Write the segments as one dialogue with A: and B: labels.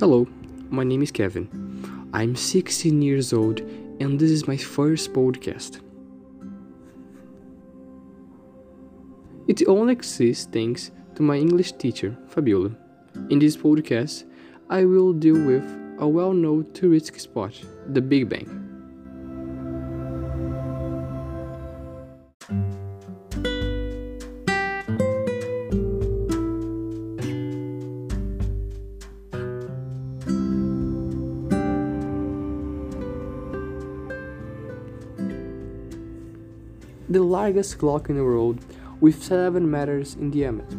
A: Hello, my name is Kevin. I'm 16 years old and this is my first podcast. It only exists thanks to my English teacher, Fabiola. In this podcast, I will deal with a well known touristic spot, the Big Ben. The largest clock in the world, with 7 meters in diameter,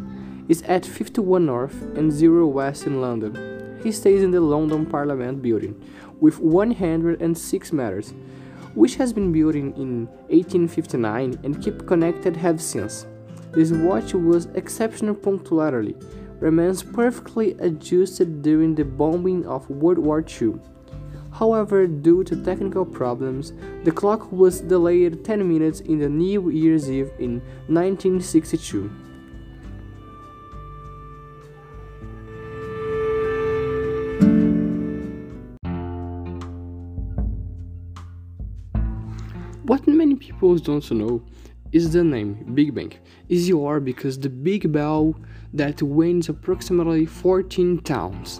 A: is at 51 North and 0 West in London. He stays in the London Parliament building, with 106 meters, which has been built in 1859 and kept connected ever since. This watch was exceptional punctuality, remains perfectly adjusted during the bombing of World War II. However, due to technical problems, the clock was delayed 10 minutes in the New Year's Eve in 1962. What many people don't know is the name Big Ben is your because the big bell that wins approximately 14 towns.